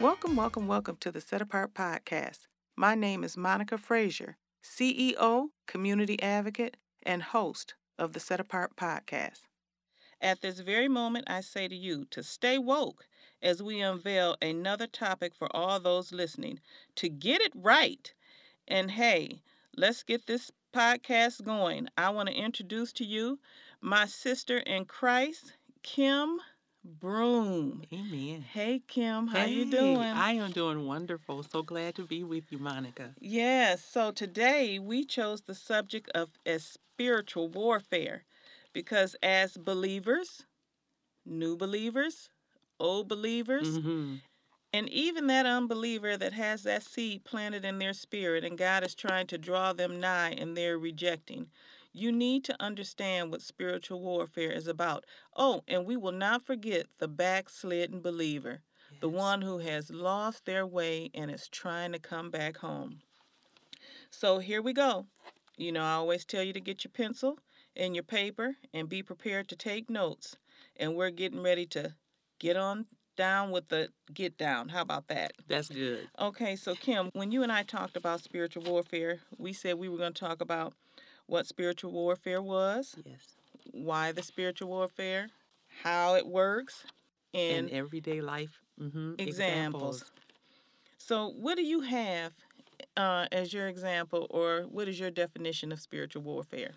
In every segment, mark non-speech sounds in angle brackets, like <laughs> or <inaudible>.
Welcome, welcome, welcome to the Set Apart Podcast. My name is Monica Frazier, CEO, community advocate, and host of the Set Apart Podcast. At this very moment, I say to you to stay woke as we unveil another topic for all those listening to get it right. And hey, let's get this podcast going. I want to introduce to you my sister in Christ, Kim Broome. Amen. Hey Kim, how hey, you doing? I am doing wonderful. So glad to be with you, Monica. Yes, so today we chose the subject of as spiritual warfare because as believers, new believers, old believers, hmm and even that unbeliever that has that seed planted in their spirit and God is trying to draw them nigh and they're rejecting. You need to understand what spiritual warfare is about. Oh, and we will not forget the backslidden believer, the one who has lost their way and is trying to come back home. So here we go. You know, I always tell you to get your pencil and your paper and be prepared to take notes. And we're getting ready to get on down with the get down. How about that? That's good. Okay, so Kim, when you and I talked about spiritual warfare, we said we were going to talk about what spiritual warfare was, Yes. why the spiritual warfare, how it works, In and everyday life hmm examples. So, what do you have uh, as your example, or what is your definition of spiritual warfare?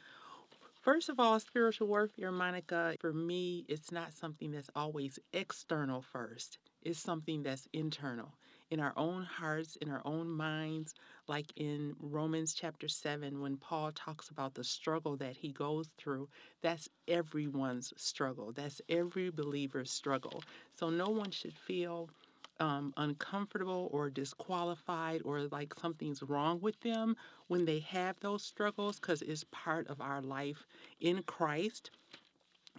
First of all, spiritual warfare, Monica, for me, it's not something that's always external first. It's something that's internal in our own hearts, in our own minds, like in Romans chapter 7, when Paul talks about the struggle that he goes through. That's everyone's struggle, that's every believer's struggle. So no one should feel um, uncomfortable or disqualified or like something's wrong with them when they have those struggles because it's part of our life in Christ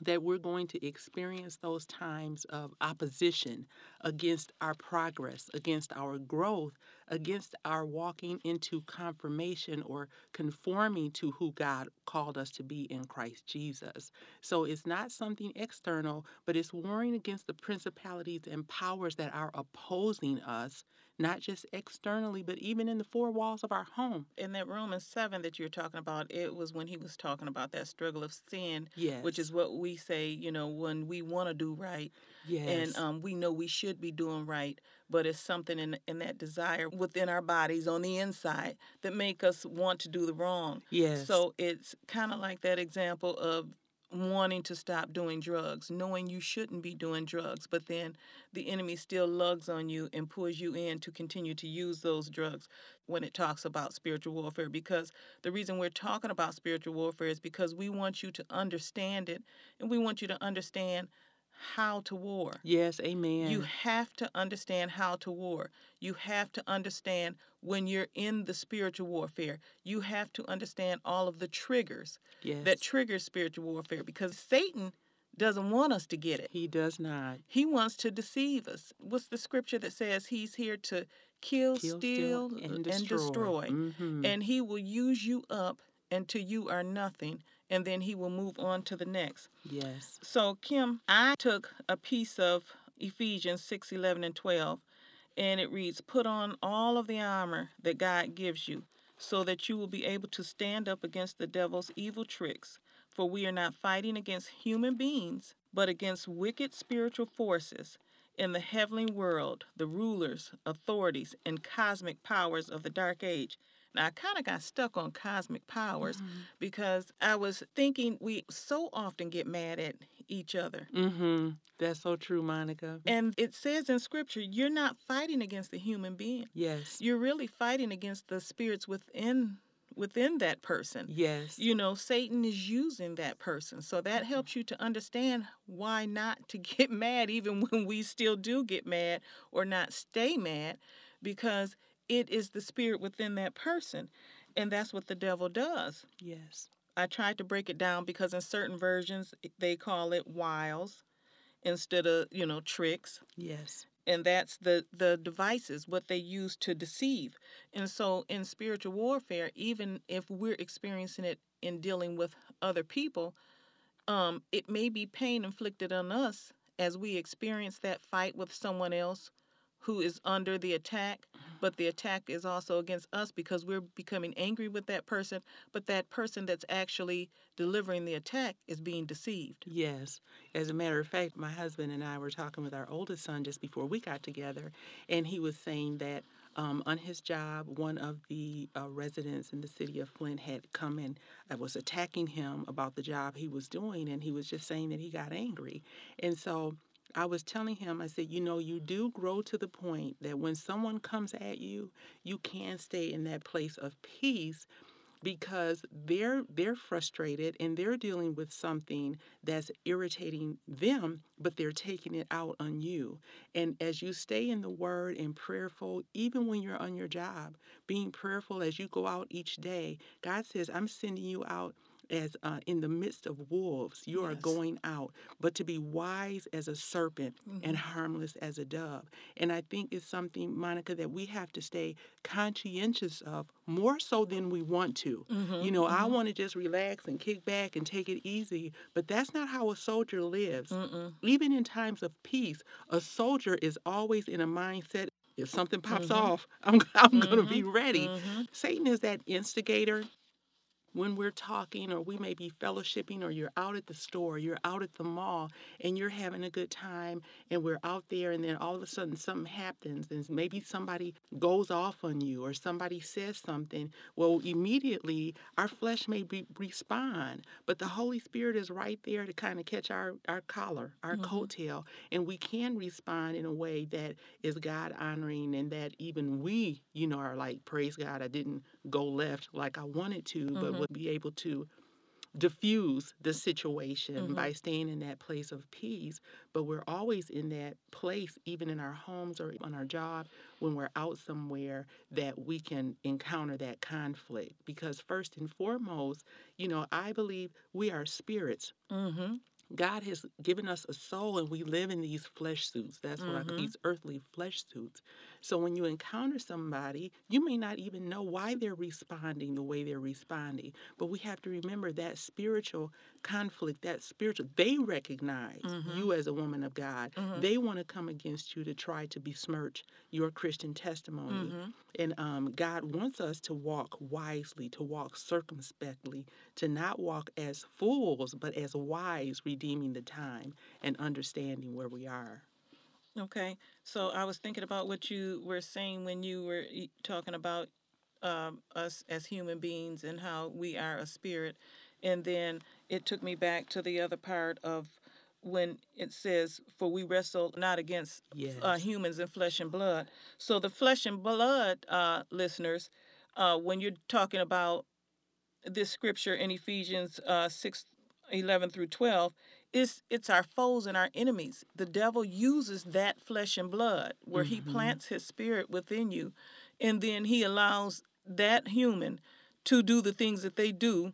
that we're going to experience those times of opposition against our progress, against our growth, against our walking into confirmation or conforming to who God called us to be in Christ Jesus. So it's not something external, but it's warring against the principalities and powers that are opposing us, not just externally, but even in the four walls of our home. In that Romans 7 that you're talking about, it was when he was talking about that struggle of sin, Yes. which is what we say, you know, when we want to do right yes. and um, we know we should be doing right, but it's something in, in that desire within our bodies on the inside that make us want to do the wrong. yes. So it's kind of like that example of wanting to stop doing drugs, knowing you shouldn't be doing drugs, but then the enemy still lugs on you and pulls you in to continue to use those drugs when it talks about spiritual warfare. Because the reason we're talking about spiritual warfare is because we want you to understand it and we want you to understand how to war. yes, amen. You have to understand how to war. You have to understand when you're in the spiritual warfare. You have to understand all of the triggers yes. that trigger spiritual warfare because Satan doesn't want us to get it. he does not. He wants to deceive us. What's the scripture that says he's here to kill, Kill, steal, and and destroy. destroy? Mhm. And he will use you up until you are nothing, and then he will move on to the next. yes. So, Kim, I took a piece of Ephesians 6 11 and 12, and it reads, Put on all of the armor that God gives you, so that you will be able to stand up against the devil's evil tricks. For we are not fighting against human beings, but against wicked spiritual forces in the heavenly world, the rulers, authorities, and cosmic powers of the dark age. I kind of got stuck on cosmic powers because I was thinking we so often get mad at each other. Mm-hmm. That's so true, Monica. And it says in scripture, you're not fighting against the human being. Yes. You're really fighting against the spirits within within that person. Yes. You know, Satan is using that person. So that helps you to understand why not to <laughs> get mad even when we still do get mad or not stay mad because it is the spirit within that person. And that's what the devil does. yes. I tried to break it down because in certain versions they call it wiles instead of, you know, tricks. Yes. And that's the the devices what they use to deceive. And so in spiritual warfare, even if we're experiencing it in dealing with other people, um, it may be pain inflicted on us as we experience that fight with someone else who is under the attack, but the attack is also against us because we're becoming angry with that person, but that person that's actually delivering the attack is being deceived. Yes. As a matter of fact, my husband and I were talking with our oldest son just before we got together, and he was saying that um, on his job, one of the uh, residents in the city of Flint had come and uh, was attacking him about the job he was doing, and he was just saying that he got angry. And so I was telling him, I said, you know, you do grow to the point that when someone comes at you, you can stay in that place of peace because they're they're frustrated and they're dealing with something that's irritating them but they're taking it out on you. And as you stay in the word and prayerful even when you're on your job being prayerful as you go out each day god says i'm sending you out as uh, in the midst of wolves, you yes. are going out, but to be wise as a serpent mm-hmm. and harmless as a dove. And I think it's something, Monica, that we have to stay conscientious of more so than we want to. Mm-hmm. You know, mm-hmm. I want to just relax and kick back and take it easy, but that's not how a soldier lives. Mm-mm. Even in times of peace, a soldier is always in a mindset if something pops mm-hmm. off, <laughs> I'm, I'm going to be mm-hmm. ready. Mm-hmm. Satan is that instigator when we're talking or we may be fellowshipping or you're out at the store, you're out at the mall and you're having a good time and we're out there and then all of a sudden something happens and maybe somebody goes off on you or somebody says something, well, immediately our flesh may be, respond, but the Holy Spirit is right there to kind of catch our, our collar, our mm-hmm. coattail, and we can respond in a way that is God honoring and that even we, you know, are like, praise God, I didn't go left like I wanted to, mm-hmm. but would be able to diffuse the situation mm-hmm. by staying in that place of peace. But we're always in that place, even in our homes or on our job, when we're out somewhere, that we can encounter that conflict. Because, first and foremost, you know, I believe we are spirits. Mm-hmm. God has given us a soul and we live in these flesh suits. That's mm-hmm. what I, these earthly flesh suits. So when you encounter somebody, you may not even know why they're responding the way they're responding. But we have to remember that spiritual conflict, that spiritual, they recognize mm-hmm. you as a woman of God. Mm-hmm. They want to come against you to try to besmirch your Christian testimony. Mm-hmm. And um, God wants us to walk wisely, to walk circumspectly, to not walk as fools, but as wise, redeeming the time and understanding where we are. Okay. So I was thinking about what you were saying when you were talking about um, us as human beings and how we are a spirit. And then it took me back to the other part of when it says, For we wrestle not against uh, yes. uh, humans in flesh and blood. So the flesh and blood uh, listeners, uh, when you're talking about this scripture in Ephesians uh, 6 11 through 12, it's it's our foes and our enemies. The devil uses that flesh and blood where mm-hmm. he plants his spirit within you and then he allows that human to do the things that they do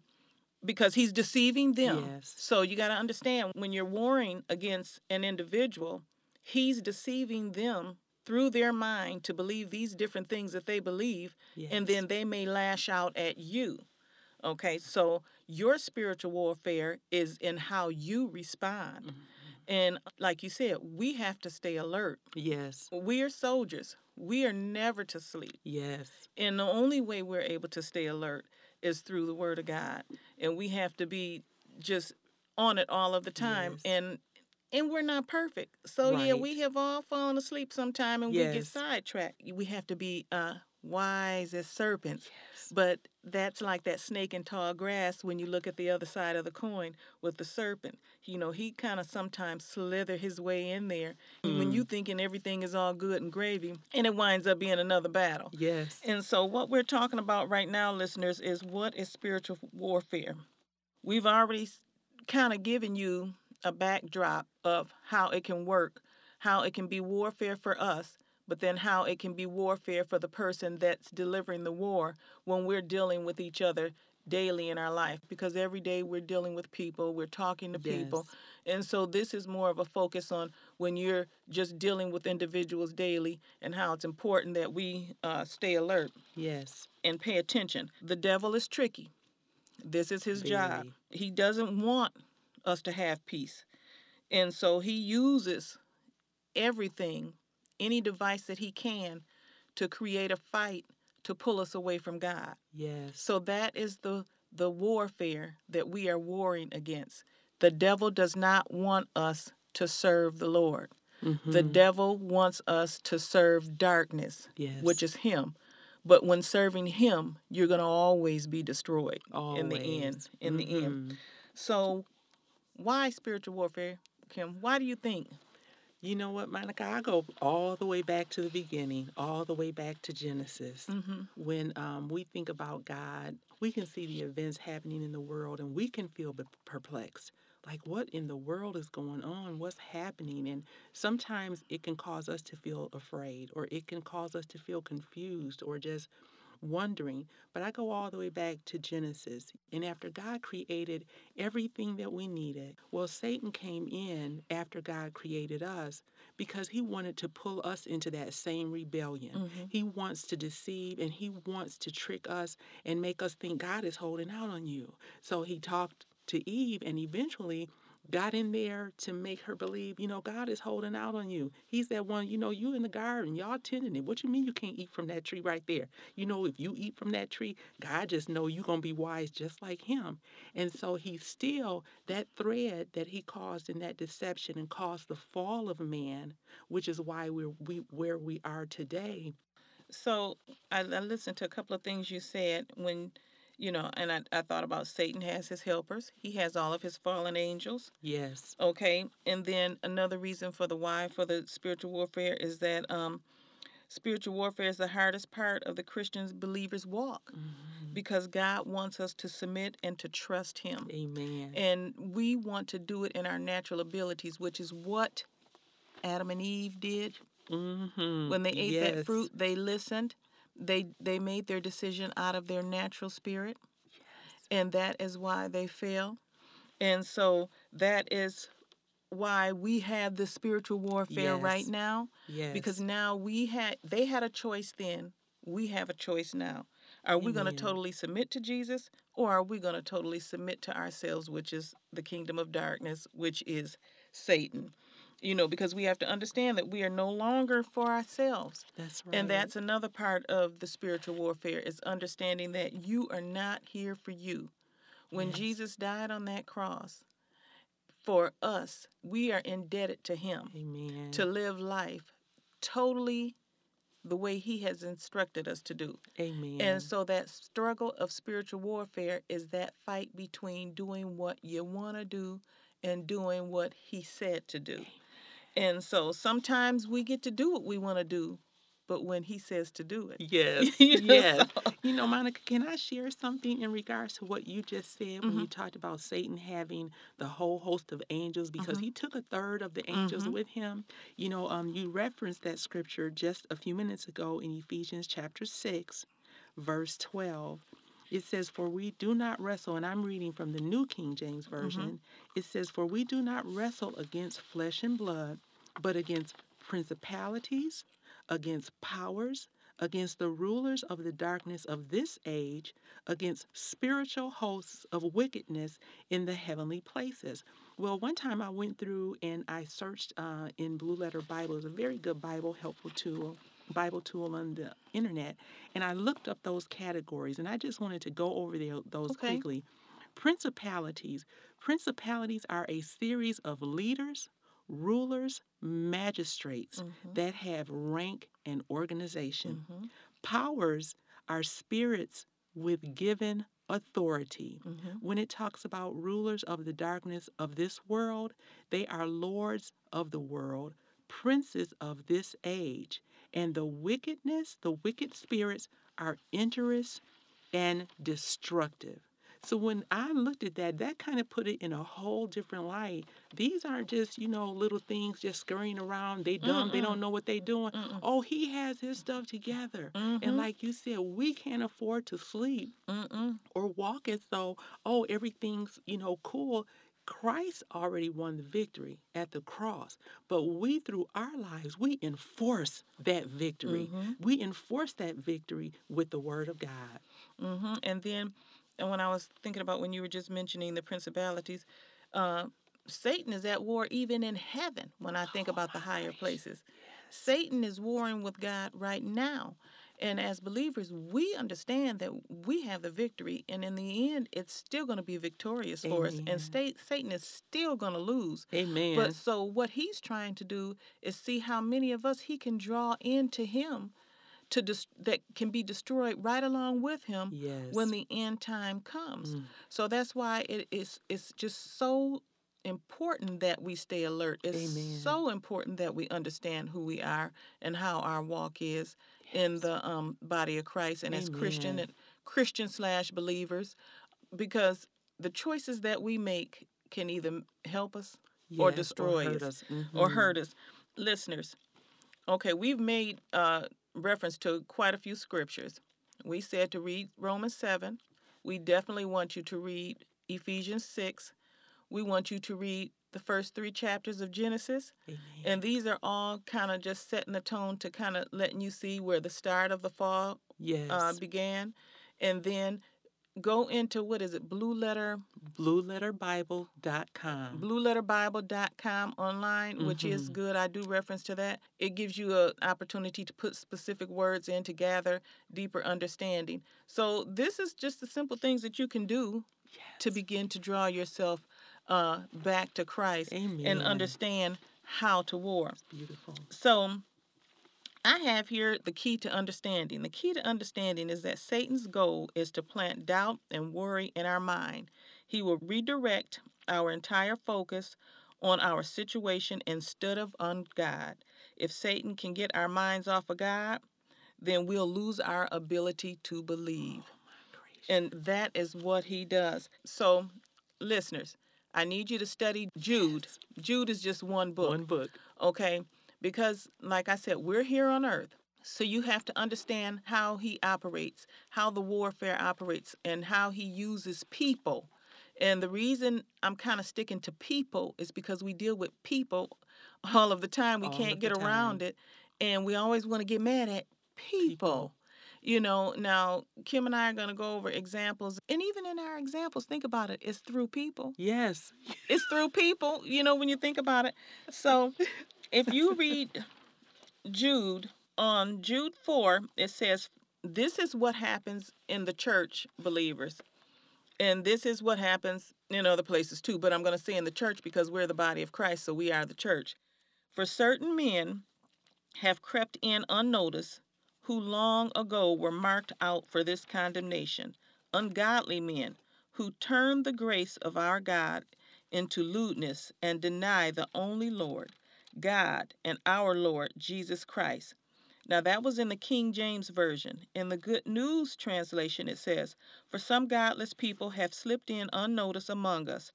because he's deceiving them. Yes. So you got to understand when you're warring against an individual, he's deceiving them through their mind to believe these different things that they believe yes. and then they may lash out at you. Okay? So your spiritual warfare is in how you respond. Mm-hmm. And like you said, we have to stay alert. Yes. We are soldiers. We are never to sleep. Yes. And the only way we're able to stay alert is through the word of God. And we have to be just on it all of the time. Yes. And and we're not perfect. So right. yeah, we have all fallen asleep sometime and yes. we get sidetracked. We have to be uh wise as serpents. Yes. But that's like that snake in tall grass when you look at the other side of the coin with the serpent. You know, he kind of sometimes slither his way in there mm. when you thinking everything is all good and gravy and it winds up being another battle. Yes. And so what we're talking about right now, listeners, is what is spiritual warfare. We've already kind of given you a backdrop of how it can work, how it can be warfare for us but then how it can be warfare for the person that's delivering the war when we're dealing with each other daily in our life because every day we're dealing with people, we're talking to yes. people. And so this is more of a focus on when you're just dealing with individuals daily and how it's important that we uh, stay alert. Yes. And pay attention. The devil is tricky. This is his job. He doesn't want us to have peace. And so he uses everything any device that he can to create a fight to pull us away from God. Yes. So that is the the warfare that we are warring against. The devil does not want us to serve the Lord. The Mhm. devil wants us to serve darkness, yes. which is him. But when serving him, you're going to always be destroyed always in the end. In the end. So, why spiritual warfare, Kim? Why do you think? You know what, Monica? I go all the way back to the beginning, all the way back to Genesis. Mm-hmm. When um, we think about God, we can see the events happening in the world and we can feel perplexed. Like, what in the world is going on? What's happening? And sometimes it can cause us to feel afraid or it can cause us to feel confused or just wondering. But I go all the way back to Genesis. And after God created everything that we needed, well, Satan came in after God created us because he wanted to pull us into that same rebellion. Mm-hmm. He wants to deceive and he wants to trick us and make us think God is holding out on you. So he talked to Eve and eventually got in there to make her believe, you know, God is holding out on you. He's that one, you know, you in the garden, y'all tending it. What you mean you can't eat from that tree right there? You know, if you eat from that tree, God just know you're to be wise just like him. And so he still, that thread that he caused in that deception and caused the fall of man, which is why we're we, where we are today. So, I, I listened to a couple of things you said when, you know, and I, I thought about Satan has his helpers, he has all of his fallen angels. Yes. Okay. And then another reason for the why for the spiritual warfare is that um, spiritual warfare is the hardest part of the Christian's believer's walk Mhm. because God wants us to submit and to trust Him. Amen. And we want to do it in our natural abilities, which is what Adam and Eve did. Mhm. When they ate that fruit, they listened. They they made their decision out of their natural spirit. And that is why they fail And so that is why we have the spiritual warfare right now Yes. because now we had they had a choice then. We have a choice now. Are we going to totally submit to jesus or are we going to totally submit to ourselves which is the kingdom of darkness which is satan you know because we have to understand that we are no longer for ourselves that's right. and that's another part of the spiritual warfare is understanding that you are not here for you when Yes. jesus died on that cross for us we are indebted to him Amen. to live life totally the way he has instructed us to do. Amen. And so that struggle of spiritual warfare is that fight between doing what you want to do and doing what he said to do. And so sometimes we get to do what we want to do, but when he says to do it. yes. <laughs> You know, yes. so- You know, Monica, can I share something in regards to what you just said when you Mhm. talked about Satan having the whole host of angels because Mhm. he took a third of the angels Mhm. with him? You know, um, you referenced that scripture just a few minutes ago in Ephesians chapter 6, verse 12. It says, For we do not wrestle, and I'm reading from the New King James Version. It says, For we do not wrestle against flesh and blood, but against principalities, against powers, against the rulers of the darkness of this age, against spiritual hosts of wickedness in the heavenly places. Well, one time I went through and I searched uh, in Blue Letter Bible. It's a very good Bible, helpful tool, Bible tool on the internet. And I looked up those categories and I just wanted to go over there, those Okay. quickly. Principalities. Principalities are a series of leaders, rulers, magistrates Mhm. that have rank and organization. Mhm. Powers are spirits with given authority. Mhm. When it talks about rulers of the darkness of this world, they are lords of the world, princes of this age. And the wickedness, the wicked spirits, are injurious and destructive. So when I looked at that, that kind of put it in a whole different light. These aren't just, you know, little things just scurrying around. They dumb, they Mm-mm. don't know what they're doing. Mm-mm. Oh, he has his stuff together. Mhm. And like you said, we can't afford to sleep Mm-mm. or walk as though, oh, everything's, you know, cool. Christ already won the victory at the cross. But we, through our lives, we enforce that victory. Mhm. We enforce that victory with the word of God. hmm And then, and when I was thinking about when you were just mentioning the principalities, uh, Satan is at war even in heaven when I think Oh about the higher gosh. places. Satan is warring with God right now. And as believers, we understand that we have the victory, and in the end, it's still going to be victorious for us. And state, Satan is still going to lose. Amen. But so what he's trying to do is see how many of us he can draw into him to dis- that can be destroyed right along with him yes. when the end time comes. Mm. So that's why it is it's just so important that we stay alert. It's Amen. so important that we understand who we are and how our walk is in the um, body of Christ and as Christian and Christian slash believers, because the choices that we make can either help us or destroy hurt us us. or Mhm. hurt us. Listeners, okay, we've made uh, reference to quite a few scriptures. We said to read Romans 7. We definitely want you to read Ephesians 6. We want you to read the first three chapters of Genesis. Amen. And these are all kind of just setting the tone to kind of letting you see where the start of the fall yes. uh, began. And then go into what is it, Blue Letter BlueLetterBible.com. blueletterbible.com online, which is Mhm. good. I do reference to that. It gives you an opportunity to put specific words in to gather deeper understanding. So, this is just the simple things that you can do to begin to draw yourself uh, back to Christ Amen. and understand how to war. Beautiful. So, I have here the key to understanding. The key to understanding is that Satan's goal is to plant doubt and worry in our mind. He will redirect our entire focus on our situation instead of on God. If Satan can get our minds off of God, then we'll lose our ability to believe. Oh. And that is what he does. So, listeners, I need you to study Jude. Jude is just one book One book. okay? Because, like I said, we're here on earth. So you have to understand how he operates, how the warfare operates, and how he uses people. And the reason I'm kind of sticking to people is because we deal with people all of the time. We All can't get the around time. it. And we always want to get mad at people. People. You know, now Kim and I are going to go over examples. And even in our examples, think about it, it's through people Yes. it's through people, you know, when you think about it. So if you read Jude on Jude 4, it says, This is what happens in the church, believers. And this is what happens in other places too. But I'm going to say in the church because we're the body of Christ, so we are the church. For certain men have crept in unnoticed, who long ago were marked out for this condemnation, ungodly men who turn the grace of our God into lewdness and deny the only Lord, God, and our Lord Jesus Christ. Now, that was in the King James Version. In the Good News translation, it says, For some godless people have slipped in unnoticed among us,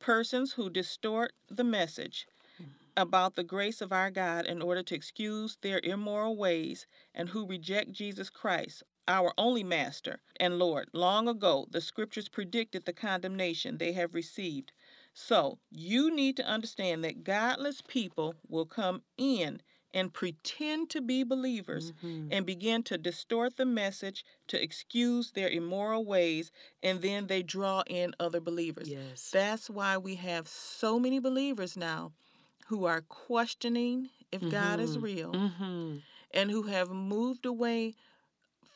persons who distort the message about the grace of our God in order to excuse their immoral ways and who reject Jesus Christ, our only Master and Lord. Long ago, the scriptures predicted the condemnation they have received. So, you need to understand that godless people will come in and pretend to be believers Mhm. and begin to distort the message to excuse their immoral ways, and then they draw in other believers. Yes. That's why we have so many believers now who are questioning if God is Mhm. real Mm-hmm. and who have moved away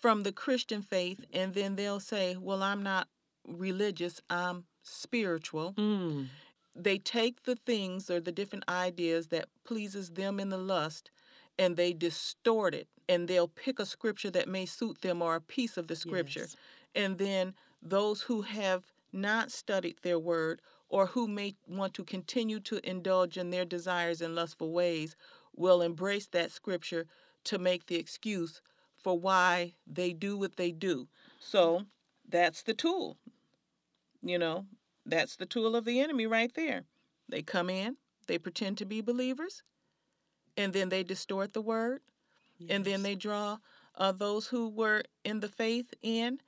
from the Christian faith and then they'll say, "Well, I'm not religious, I'm spiritual." Mm. They take the things or the different ideas that pleases them in the lust and they distort it and they'll pick a scripture that may suit them or a piece of the scripture. Yes. And then those who have not studied their word or who may want to continue to indulge in their desires and lustful ways will embrace that scripture to make the excuse for why they do what they do. So that's the tool. You know, that's the tool of the enemy right there. They come in, they pretend to be believers, and then they distort the word and then they draw uh, those who were in the faith in,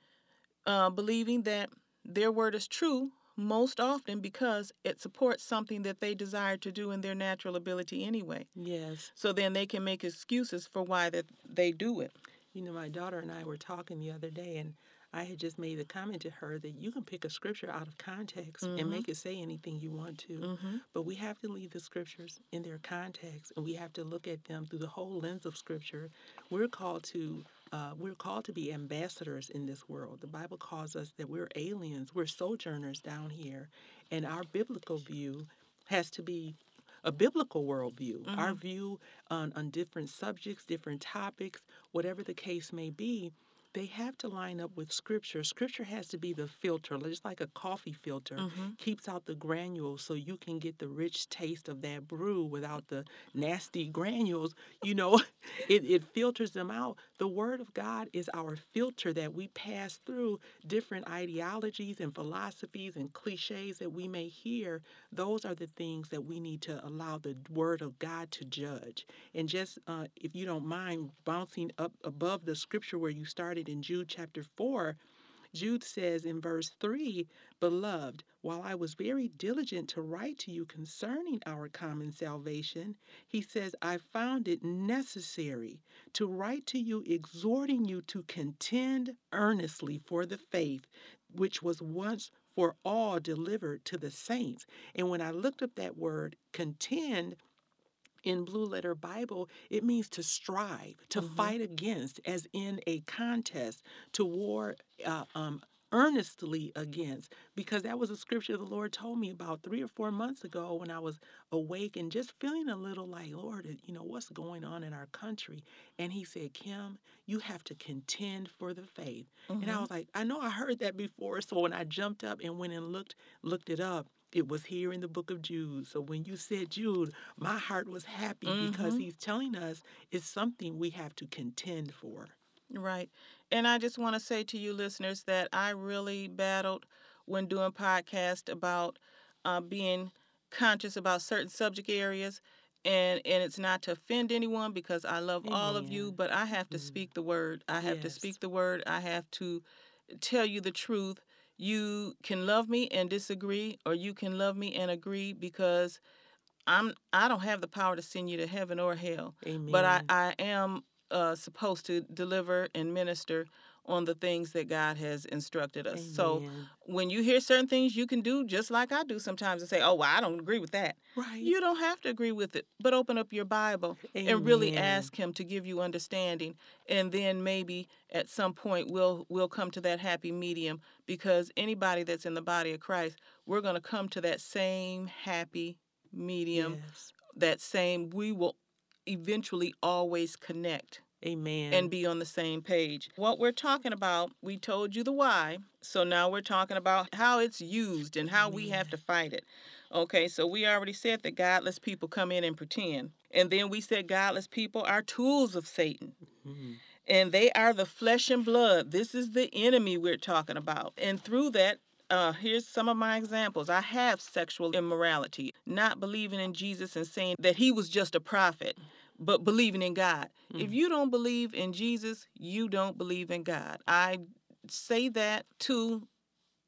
uh, believing that their word is true most often because it supports something that they desire to do in their natural ability anyway. Yes. So then they can make excuses for why that they do it. You know, my daughter and I were talking the other day, and I had just made the comment to her that you can pick a scripture out of context Mhm. and make it say anything you want to. Mm-hmm. But we have to leave the scriptures in their context and we have to look at them through the whole lens of scripture. We're called to uh, we're called to be ambassadors in this world. The Bible calls us that we're aliens, we're sojourners down here, and our biblical view has to be a biblical worldview. Our view on, on different subjects, different topics, whatever the case may be, they have to line up with scripture. Scripture has to be the filter, just like a coffee filter, Mm-hmm. keeps out the granules so you can get the rich taste of that brew without the nasty granules. You know, <laughs> it, it filters them out. The Word of God is our filter that we pass through different ideologies and philosophies and cliches that we may hear. Those are the things that we need to allow the Word of God to judge. And just, uh, if you don't mind, bouncing up above the scripture where you started in Jude chapter 4, Jude says in verse 3 Beloved, while I was very diligent to write to you concerning our common salvation, he says, I found it necessary to write to you, exhorting you to contend earnestly for the faith which was once for all delivered to the saints. And when I looked up that word, contend, in Blue Letter Bible, it means to strive, to Mhm. fight against, as in a contest, to war uh, um, earnestly against. Because that was a scripture the Lord told me about three or four months ago when I was awake and just feeling a little like, Lord, you know, what's going on in our country? And He said, Kim, you have to contend for the faith. And I Mhm. was like, I know I heard that before. So when I jumped up and went and looked, looked it up, it was here in the book of Jude. So when you said Jude, my heart was happy because Mhm. he's telling us it's something we have to contend for. Right. And I just want to say to you listeners that I really battled when doing podcast about uh, being conscious about certain subject areas. And, and it's not to offend anyone because I love all of you, but I have to Mm. speak the word. I have to speak the word. I have to tell you the truth. You can love me and disagree, or you can love me and agree because I'm I don't have the power to send you to heaven or hell Amen. but I, I am uh, supposed to deliver and minister on the things that God has instructed us. So when you hear certain things you can do, just like I do sometimes, and say, "Oh, well, I don't agree with that." right. You don't have to agree with it, but open up your Bible and really ask Him to give you understanding, and then maybe at some point we'll we'll come to that happy medium. Because anybody that's in the body of Christ, we're going to come to that same happy medium Yes. that same we will eventually always connect Amen. and be on the same page. What we're talking about, we told you the why. So now we're talking about how it's used and how we have to fight it. Okay, so we already said that godless people come in and pretend. And then we said godless people are tools of Satan. Mhm. And they are the flesh and blood. This is the enemy we're talking about. And through that, uh, here's some of my examples. I have sexual immorality, not believing in Jesus and saying that he was just a prophet, but believing in God. If Mhm. you don't believe in Jesus, you don't believe in God. I say that to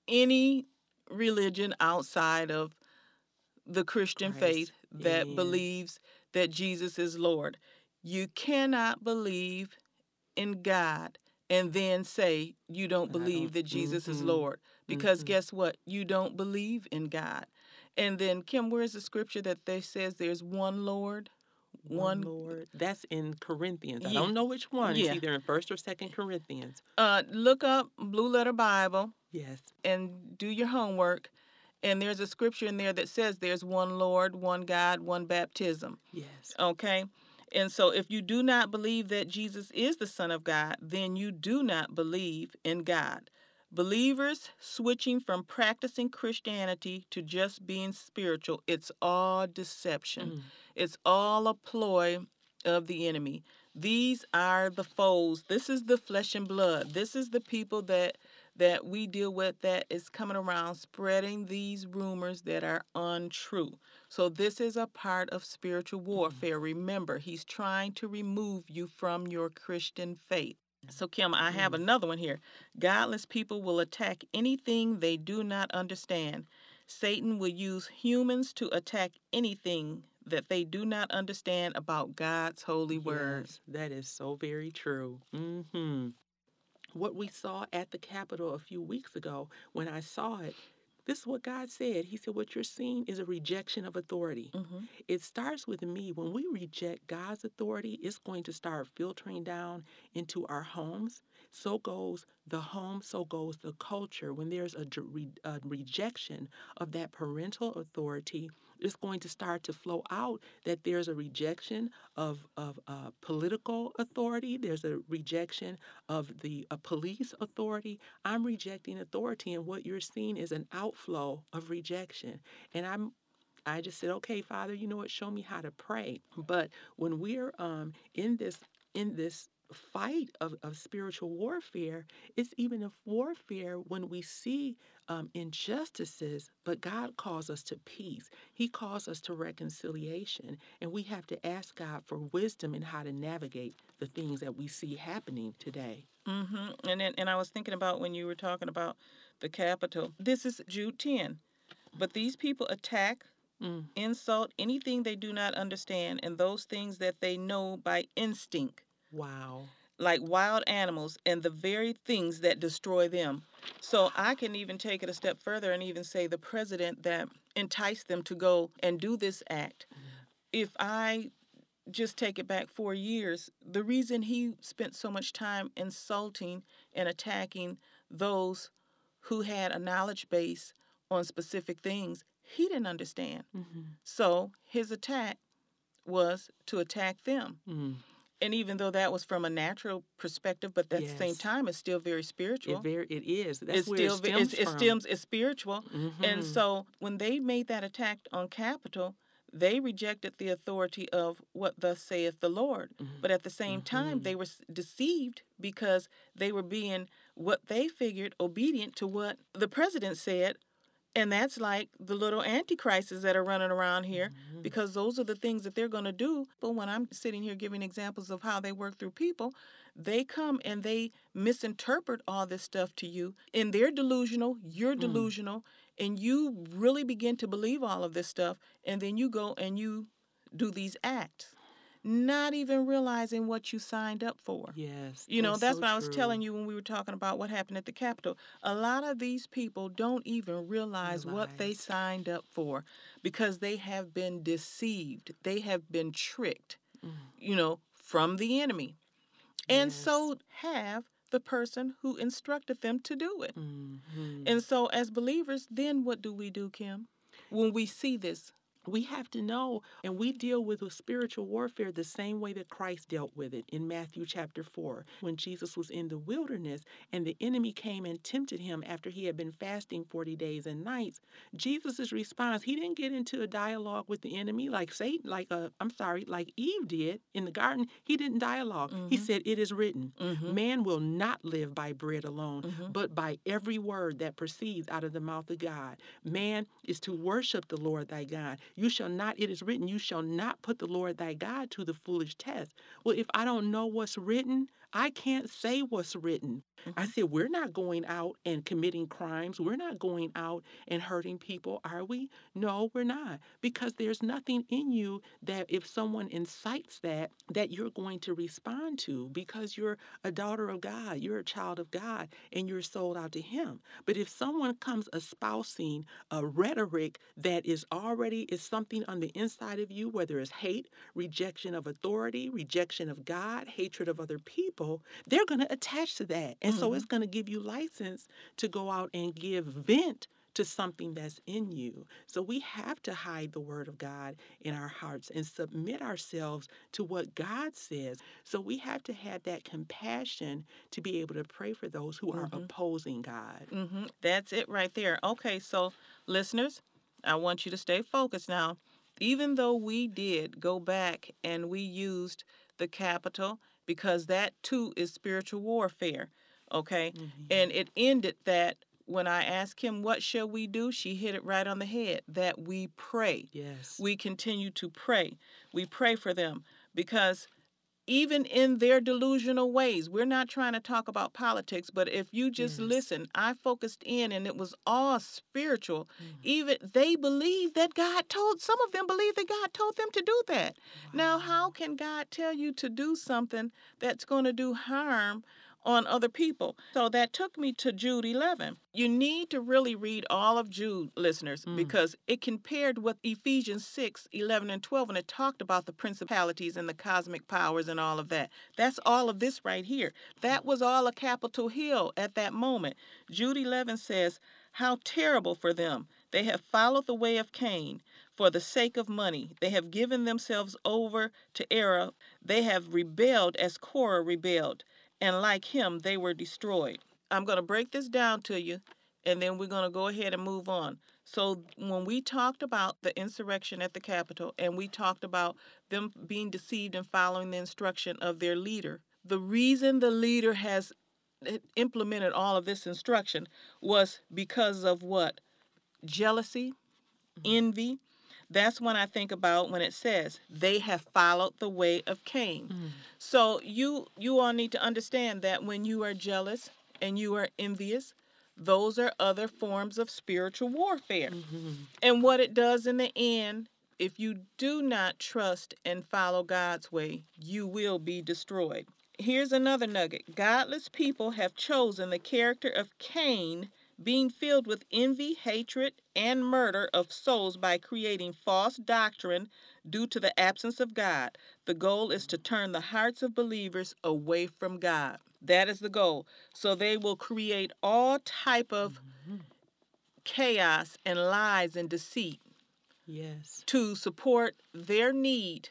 any religion outside of the Christian Christ. faith that believes that Jesus is Lord. You cannot believe in God and then say you don't believe don't- that Jesus is mhm. Lord. Because Mhm. guess what? You don't believe in God. And then, Kim, where's the scripture that they says there's one Lord? One One- Lord. That's in Corinthians. I Yeah. don't know which one. Yeah. It's either in First or Second Corinthians. Uh, look up Blue Letter Bible Yes. and do your homework. And there's a scripture in there that says there's one Lord, one God, one baptism. Yes. Okay? And so if you do not believe that Jesus is the Son of God, then you do not believe in God. Believers switching from practicing Christianity to just being spiritual, it's all deception. Mm. It's all a ploy of the enemy. These are the foes. This is the flesh and blood. This is the people that that we deal with that is coming around spreading these rumors that are untrue. So this is a part of spiritual warfare. Remember, he's trying to remove you from your Christian faith. So Kim, I have Mm. another one here. Godless people will attack anything they do not understand. Satan will use humans to attack anything that they do not understand about God's holy word. Yes, that is so very true. hmm what we saw at the Capitol a few weeks ago, when I saw it, this is what God said. He said, What you're seeing is a rejection of authority. Mm-hmm. It starts with me. When we reject God's authority, it's going to start filtering down into our homes. So goes the home, so goes the culture. When there's a, a rejection of that parental authority, it's going to start to flow out that there's a rejection of, of uh, political authority, there's a rejection of the uh, police authority. I'm rejecting authority, and what you're seeing is an outflow of rejection. And I'm I just said, okay, Father, you know what? Show me how to pray. But when we're um, in this in this fight of, of spiritual warfare, it's even a warfare when we see um, injustices, but God calls us to peace. He calls us to reconciliation. And we have to ask God for wisdom in how to navigate the things that we see happening today. Mm-hmm. And then, and I was thinking about when you were talking about the Capitol. This is Jude 10. But these people attack, mm. insult anything they do not understand, and those things that they know by instinct. Wow like wild animals and the very things that destroy them. So I can even take it a step further and even say the president that enticed them to go and do this act. If I just take it back four years, the reason he spent so much time insulting and attacking those who had a knowledge base on specific things, he didn't understand. Mm-hmm. So his attack was to attack them. Mm-hmm and even though that was from a natural perspective, but at yes. the same time, it's still very spiritual. It very, it is. That's it's where still, it stems it's, from. It stems, it's spiritual. Mm-hmm. And so when they made that attack on Capitol, they rejected the authority of what thus saith the Lord. Mm-hmm. But at the same mm-hmm. time, they were deceived because they were being what they figured obedient to what the president said and that's like the little antichrists that are running around here mm-hmm. because those are the things that they're going to do. But when I'm sitting here giving examples of how they work through people, they come and they misinterpret all this stuff to you. And they're delusional, you're mm. delusional, and you really begin to believe all of this stuff. And then you go and you do these acts not even realizing what you signed up for. Yes. You know, that's, so what I was telling you when we were talking about what happened at the Capitol. A lot of these people don't even realize, realize. what they signed up for because they have been deceived, they have been tricked, mm. you know, from the enemy. And yes. so have the person who instructed them to do it. Mm-hmm. And so, as believers, then what do we do, Kim? When we see this, we have to know and we deal with spiritual warfare the same way that Christ dealt with it in Matthew chapter 4 when Jesus was in the wilderness and the enemy came and tempted him after he had been fasting 40 days and nights Jesus' response he didn't get into a dialogue with the enemy like Satan like uh, I'm sorry like Eve did in the garden he didn't dialog mm-hmm. he said it is written mm-hmm. man will not live by bread alone mm-hmm. but by every word that proceeds out of the mouth of God man is to worship the Lord thy God you shall not, it is written, you shall not put the Lord thy God to the foolish test. Well, if I don't know what's written, I can't say what's written. Mm-hmm. I said, We're not going out and committing crimes. We're not going out and hurting people, are we? No, we're not. Because there's nothing in you that if someone incites that, that you're going to respond to because you're a daughter of God, you're a child of God, and you're sold out to Him. But if someone comes espousing a rhetoric that is already is something on the inside of you, whether it's hate, rejection of authority, rejection of God, hatred of other people, they're going to attach to that. And mm-hmm. so it's going to give you license to go out and give vent to something that's in you. So we have to hide the word of God in our hearts and submit ourselves to what God says. So we have to have that compassion to be able to pray for those who are mm-hmm. opposing God. Mm-hmm. That's it right there. Okay, so listeners, I want you to stay focused now. Even though we did go back and we used the Capitol, because that too is spiritual warfare okay? Mm-hmm. And it ended that when I asked him, What shall we do? She hit it right on the head that we pray. Yes. We continue to pray. We pray for them because even in their delusional ways, we're not trying to talk about politics, but if you just yes. listen, I focused in and it was all spiritual. Mm-hmm. Even they believe that God told, some of them believe that God told them to do that. Wow. Now, how can God tell you to do something that's going to do harm? On other people. So that took me to Jude 11. You need to really read all of Jude, listeners, Mm. because it compared with Ephesians 6 11 and 12, and it talked about the principalities and the cosmic powers and all of that. That's all of this right here. That was all a Capitol Hill at that moment. Jude 11 says, How terrible for them! They have followed the way of Cain for the sake of money. They have given themselves over to error. They have rebelled as Korah rebelled, and like him, they were destroyed. I'm going to break this down to you, and then we're going to go ahead and move on. So, when we talked about the insurrection at the Capitol and we talked about them being deceived and following the instruction of their leader, the reason the leader has eh, implemented all of this instruction was because of what? Jealousy, envy. That's when I think about when it says they have followed the way of Cain. Mm. So you you all need to understand that when you are jealous and you are envious, those are other forms of spiritual warfare. Mhm. And what it does in the end, if you do not trust and follow God's way, you will be destroyed. Here's another nugget Godless people have chosen the character of Cain, being filled with envy, hatred, and murder of souls by creating false doctrine due to the absence of God. The goal is to turn the hearts of believers away from God. That is the goal. So they will create all type of Mhm. chaos and lies and deceit Yes. to support their need,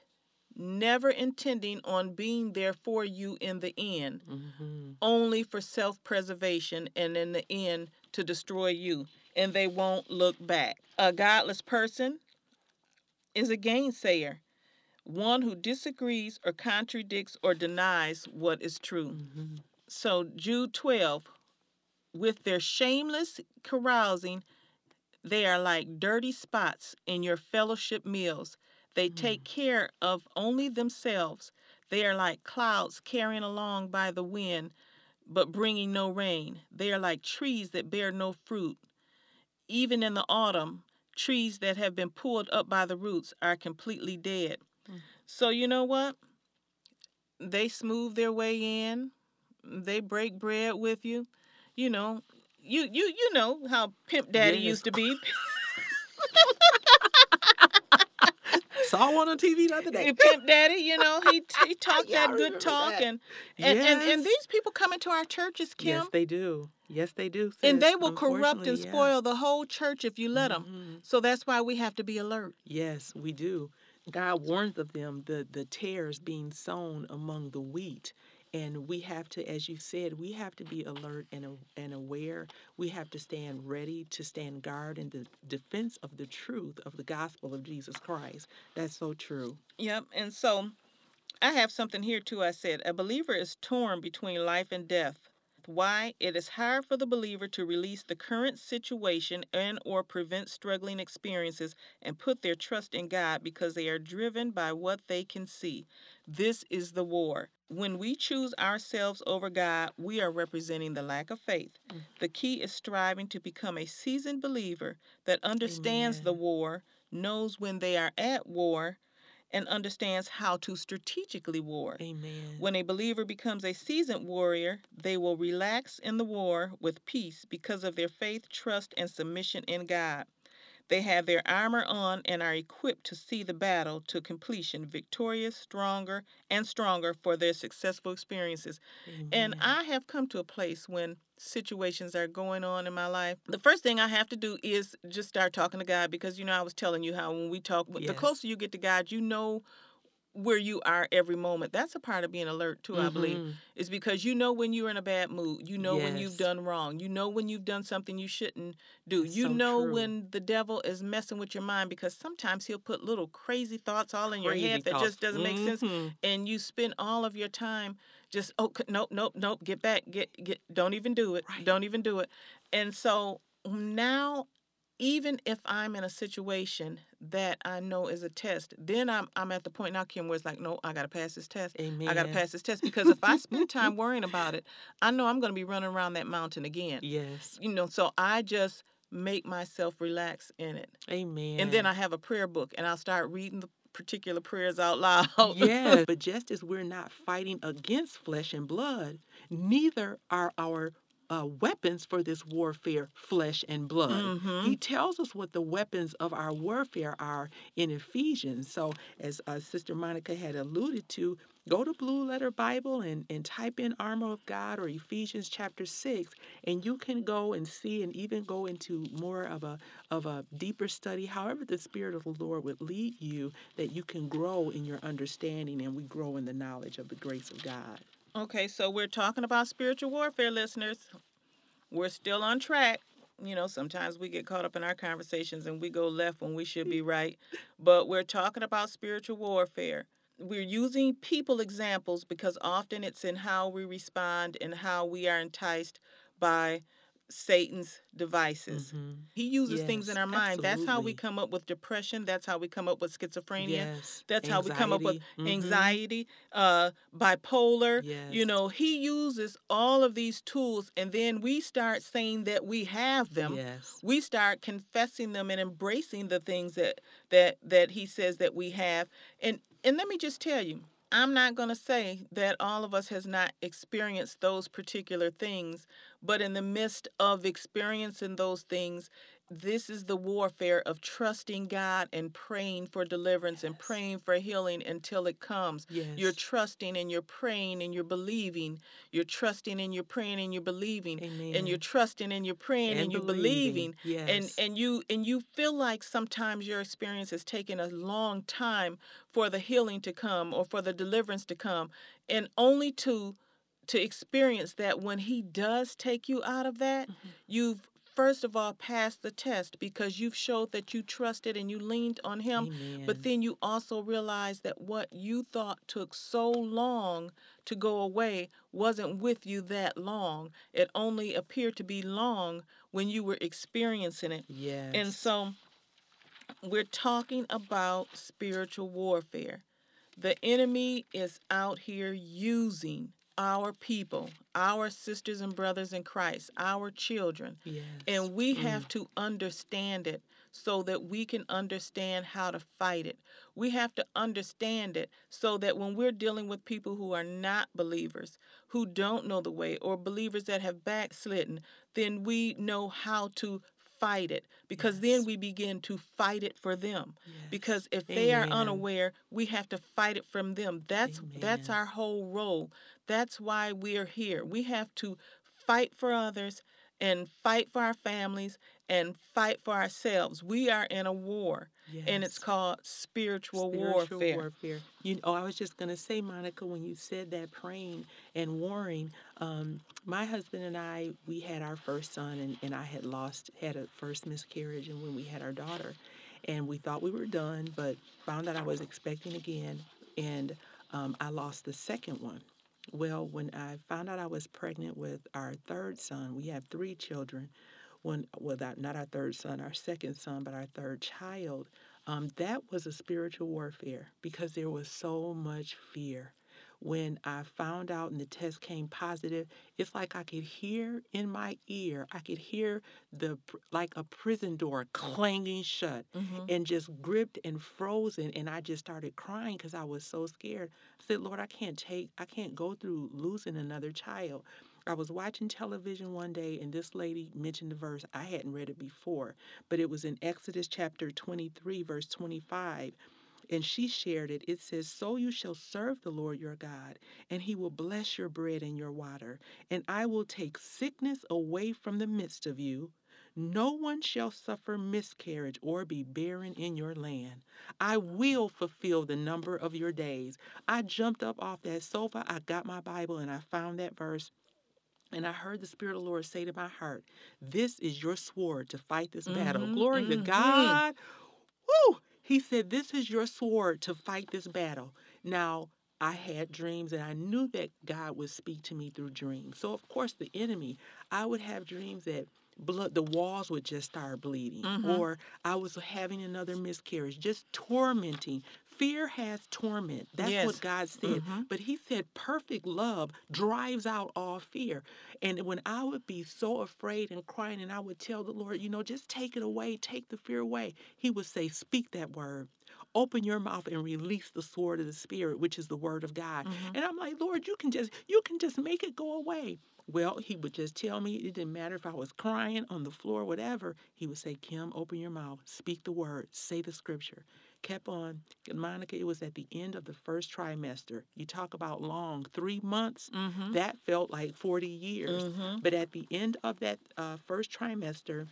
never intending on being there for you in the end, Mhm. only for self preservation and in the end to destroy you. And they won't look back. A godless person is a gainsayer, one who disagrees or contradicts or denies what is true. Mhm. So, Jude 12, with their shameless carousing, they are like dirty spots in your fellowship meals. They take care of only themselves. They are like clouds carrying along by the wind, but bringing no rain. They are like trees that bear no fruit. Even in the autumn, trees that have been pulled up by the roots are completely dead. Mm. So, you know what? They smooth their way in, they break bread with you. You know, you you you know how Pimp Daddy Yes. used to be. Saw one on TV the other day. Pimp Daddy, you know, he he <laughs> talked Yeah, that good talk that. and and, and and these people come into our churches, Kim, Yes, they do. Yes, they do. and they will corrupt and yeah. spoil the whole church if you let them. Mhm. So that's why we have to be alert. Yes, we do. God warns of them, the the tares being sown among the wheat. And we have to, as you said, we have to be alert and, and aware. We have to stand ready to stand guard in the defense of the truth of the gospel of Jesus Christ. That's so true. Yep. And so I have something here too. I said a believer is torn between life and death. Why? It is hard for the believer to release the current situation and or prevent struggling experiences and put their trust in God because they are driven by what they can see. This is the war. When we choose ourselves over God, we are representing the lack of faith. Mm. The key is striving to become a seasoned believer that understands the war, knows when they are at war, and understands how to strategically war. Amen. When a believer becomes a seasoned warrior, they will relax in the war with peace because of their faith, trust, and submission in God. They have their armor on and are equipped to see the battle to completion, victorious, stronger, and stronger for their successful experiences. And I have come to a place when situations are going on in my life. The first thing I have to do is just start talking to God because, you know, I was telling you how when we talk, the closer you get to God, you know where you are every moment. That's a part of being alert, too, I believe. Mhm. Is because you know when you're in a bad mood. You know when you've done wrong. You know when you've done something you shouldn't do. That's you so know true. when the devil is messing with your mind because sometimes he'll put little crazy thoughts all in your head that thoughts. just doesn't make sense Mhm. and you spend all of your time just oh nope nope nope get back get get don't even do it Right. don't even do it and so now even if i'm in a situation that i know is a test then i'm i'm at the point now kim where it's like no i gotta pass this test Amen. i gotta pass this test because if i <laughs> spend time worrying about it i know i'm gonna be running around that mountain again Yes. you know so i just make myself relax in it Amen. and then I have a prayer book and I'll start reading the particular prayers out loud. yeah, <laughs> but just as we're not fighting against flesh and blood, neither are our uh, weapons for this warfare flesh and blood. Mhm. He tells us what the weapons of our warfare are in Ephesians. So, as uh, Sister Monica had alluded to, go to Blue Letter Bible and, and type in Armor of God or Ephesians chapter 6, and you can go and see and even go into more of a, of a deeper study, however, the Spirit of the Lord would lead you, that you can grow in your understanding and we grow in the knowledge of the grace of God. Okay, so we're talking about spiritual warfare, listeners. We're still on track. You know, sometimes we get caught up in our conversations and we go left when we should be <laughs> right. But we're talking about spiritual warfare. We're using people examples because often it's in how we respond and how we are enticed by Satan's devices. Mhm. He uses things in our mind. That's how we come up with depression. That's how we come up with schizophrenia. Yes. That's how we come up with Anxiety. Mhm. anxiety, uh, bipolar. You know, he uses all of these tools, and then we start saying that we have them. Yes. We start confessing them and embracing the things that that that he says that we have. And and let me just tell you, I'm not going to say that all of us has not experienced those particular things, but in the midst of experiencing those things, this is the warfare of trusting God and praying for deliverance and praying for healing until it comes. Yes. You're trusting and you're praying and you're believing. You're trusting and you're praying and you're believing. Amen. And you're trusting and you're praying and, And you're believing. believing. And Yes. and you and you feel like sometimes your experience has taken a long time for the healing to come or for the deliverance to come. And only to to experience that when he does take you out of that, Mhm. you've first of all passed the test because you've showed that you trusted and you leaned on him but then you also realize that what you thought took so long to go away wasn't with you that long. It only appeared to be long when you were experiencing it. yes. And so we're talking about spiritual warfare. The enemy is out here using our people, our sisters and brothers in Christ, our children, yes. and we Mm. have to understand it so that we can understand how to fight it. We have to understand it so that when we're dealing with people who are not believers, who don't know the way, or believers that have backslidden, then we know how to fight it because then we begin to fight it for them Yes. because if they are unaware we have to fight it from them. That's that's our whole role. That's why we're here. We have to fight for others and fight for our families and fight for ourselves. We are in a war and it's called spiritual, Spiritual warfare warfare. You know, I was just going to say, Monica, when you said that praying and warring, um, my husband and I, we had our first son, and, and I had lost, had a first miscarriage, and when we had our daughter, and we thought we were done, but found out I was expecting again, and um, I lost the second one. Well, when I found out I was pregnant with our third son, we have three children. When, well, that, not our third son, our second son, but our third child um, that was a spiritual warfare because there was so much fear. When I found out and the test came positive, it's like I could hear in my ear, I could hear the like a prison door clanging shut Mhm. and just gripped and frozen. And I just started crying because I was so scared. I said, Lord, I can't take, I can't go through losing another child. I was watching television one day and this lady mentioned the verse. I hadn't read it before, but it was in Exodus chapter 23, verse 25. And she shared it. It says, So you shall serve the Lord your God, and he will bless your bread and your water, and I will take sickness away from the midst of you. No one shall suffer miscarriage or be barren in your land. I will fulfill the number of your days. I jumped up off that sofa. I got my Bible and I found that verse. And I heard the Spirit of the Lord say to my heart, This is your sword to fight this battle. Mhm, Glory to mhm. God. Woo! He said, This is your sword to fight this battle. Now, I had dreams and I knew that God would speak to me through dreams. So, of course, the enemy, I would have dreams that blood the walls would just start bleeding Mhm. or I was having another miscarriage, just tormenting. Fear has torment. That's Yes. what God said. Mhm. But he said perfect love drives out all fear. And when I would be so afraid and crying and I would tell the Lord, you know, just take it away, take the fear away, he would say, speak that word. open your mouth and release the sword of the spirit, which is the word of God. Mhm. And I'm like, Lord, you can just you can just make it go away. Well, he would just tell me it didn't matter if I was crying on the floor, whatever. He would say, Kim, open your mouth, speak the word, say the scripture. Kept on. Monica, it was at the end of the first trimester. You talk about long, three months. Mhm. That felt like 40 years. Mhm. But at the end of that uh, first trimester,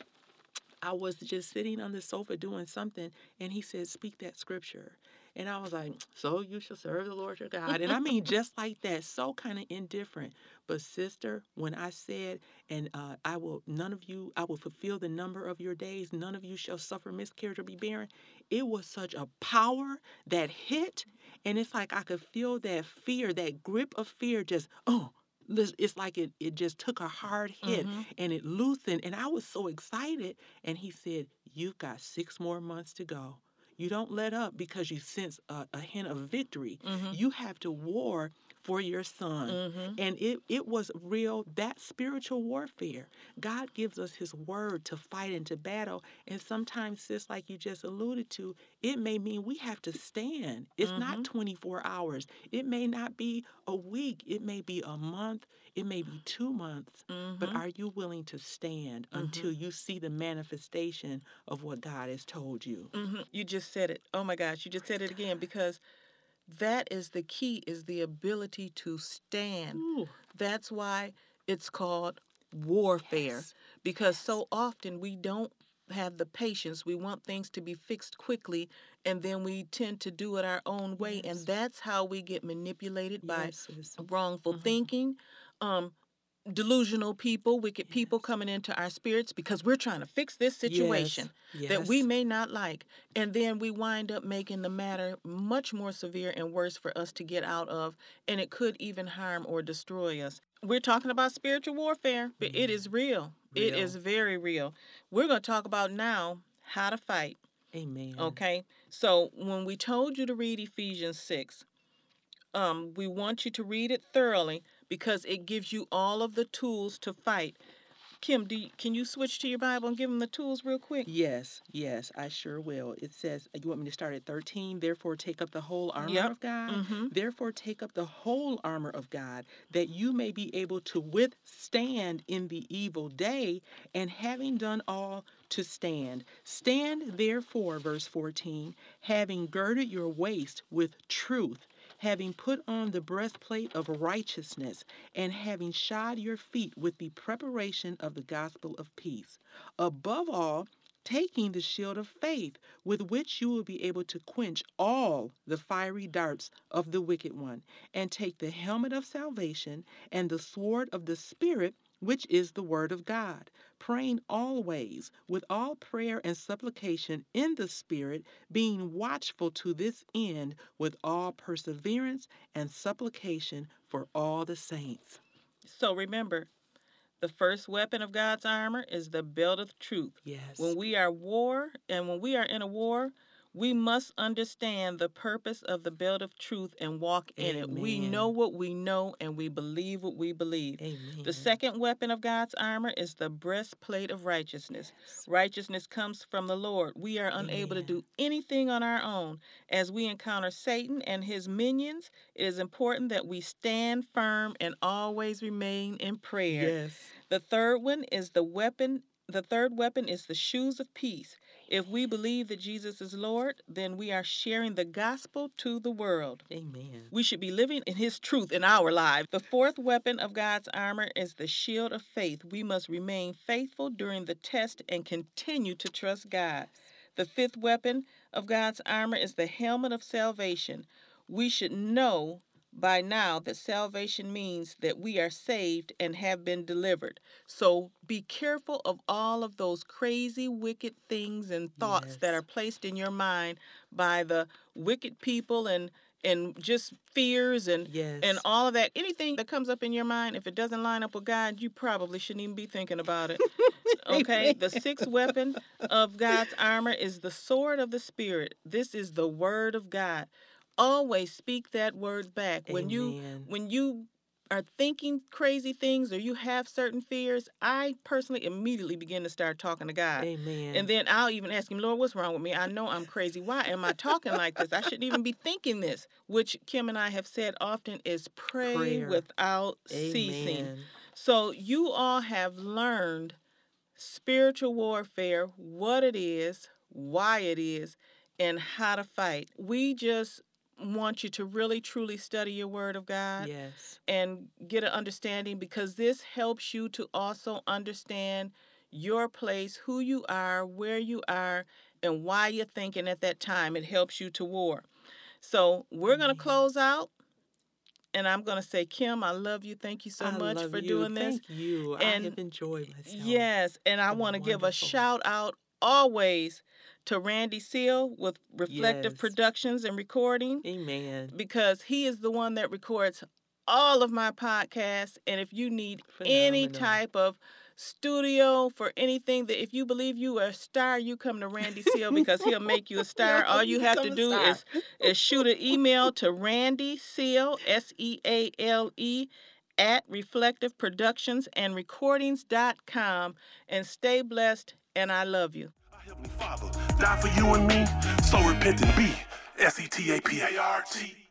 I was just sitting on the sofa doing something, and he said, Speak that scripture. And I was like, So you shall serve the Lord your God. And I mean, <laughs> just like that, so kind of indifferent. But, sister, when I said, And uh, I will, none of you, I will fulfill the number of your days, none of you shall suffer miscarriage or be barren, it was such a power that hit. And it's like I could feel that fear, that grip of fear just, oh, it's like it, it just took a hard hit Mhm. and it loosened. And I was so excited. And he said, You've got six more months to go. You don't let up because you sense a, a hint of victory. Mhm. You have to war for your son. Mhm. And it, it was real, that spiritual warfare. God gives us his word to fight and to battle. And sometimes, sis, like you just alluded to, it may mean we have to stand. It's not 24 hours. It may not be a week. It may be a month. It may be two months. But Mhm. are you willing to stand until you see the manifestation of what God has told you? Mhm. You just said it. Oh my gosh, you just said it again because that is the key is the ability to stand. Ooh, That's why it's called warfare Yes. because so often we don't have the patience. We want things to be fixed quickly and then we tend to do it our own way and that's how we get manipulated by yes, wrongful Mhm. thinking, um, delusional people, wicked people coming into our spirits because we're trying to fix this situation Yes, that we may not like. And then we wind up making the matter much more severe and worse for us to get out of, and it could even harm or destroy us. We're talking about spiritual warfare, but it is real. It Real. is very real. We're going to talk about now how to fight. Amen. Okay. So when we told you to read Ephesians 6, um, we want you to read it thoroughly because it gives you all of the tools to fight. Kim, do you, can you switch to your Bible and give them the tools real quick? Yes, yes, I sure will. It says, you want me to start at 13? Therefore, take up the whole armor Yep. of God. Mm-hmm. Therefore, take up the whole armor of God, that you may be able to withstand in the evil day, and having done all, to stand. Stand, therefore, verse 14, having girded your waist with truth, having put on the breastplate of righteousness, and having shod your feet with the preparation of the gospel of peace. Above all, taking the shield of faith, with which you will be able to quench all the fiery darts of the wicked one, and take the helmet of salvation and the sword of the Spirit, which is the word of God, praying always with all prayer and supplication in the Spirit, being watchful to this end with all perseverance and supplication for all the saints. So remember, the first weapon of God's armor is the belt of truth. Yes. When we are war and when we are in a war, we must understand the purpose of the belt of truth and walk in it. We know what we know and we believe what we believe. Amen. The second weapon of God's armor is the breastplate of righteousness. Yes. Righteousness comes from the Lord. We are unable to do anything on our own. As we encounter Satan and his minions, it is important that we stand firm and always remain in prayer. Yes. The third one is the weapon. The third weapon is the shoes of peace. If we believe that Jesus is Lord, then we are sharing the gospel to the world. Amen. We should be living in His truth in our lives. The fourth weapon of God's armor is the shield of faith. We must remain faithful during the test and continue to trust God. The fifth weapon of God's armor is the helmet of salvation. We should know by now that salvation means that we are saved and have been delivered. So be careful of all of those crazy, wicked things and thoughts that are placed in your mind by the wicked people and and just fears and Yes. and all of that. Anything that comes up in your mind, if it doesn't line up with God, you probably shouldn't even be thinking about it. <laughs> Okay. the sixth weapon of God's armor is the sword of the Spirit. This is the word of God. Always speak that word back. When you when you are thinking crazy things or you have certain fears, I personally immediately begin to start talking to God. Amen. And then I'll even ask him, Lord, what's wrong with me? I know I'm crazy. Why am I talking like this? I shouldn't even be thinking this, which Kim and I have said often is pray Prayer. without ceasing. So you all have learned spiritual warfare, what it is, why it is, and how to fight. We just want you to really truly study your word of God Yes. and get an understanding because this helps you to also understand your place, who you are, where you are, and why you're thinking at that time. It helps you to war. So we're going to mm-hmm. close out. And I'm going to say, Kim, I love you. Thank you so I much for you. doing this. Thank you. And- I have enjoyed myself. Yes, and I want to give a shout out always to Randy Seale with Reflective Yes. Productions and Recording Amen. because he is the one that records all of my podcasts. And if you need any type of studio for anything that if you believe you are a star, you come to Randy Seale because he'll make you a <laughs> star. All you have to do is is shoot an email to Randy Seale, S E A L E, at reflectiveproductions and recordings.com and stay blessed and I love you. Heavenly Father, die for you and me, so repent and be. S E T A P A R T.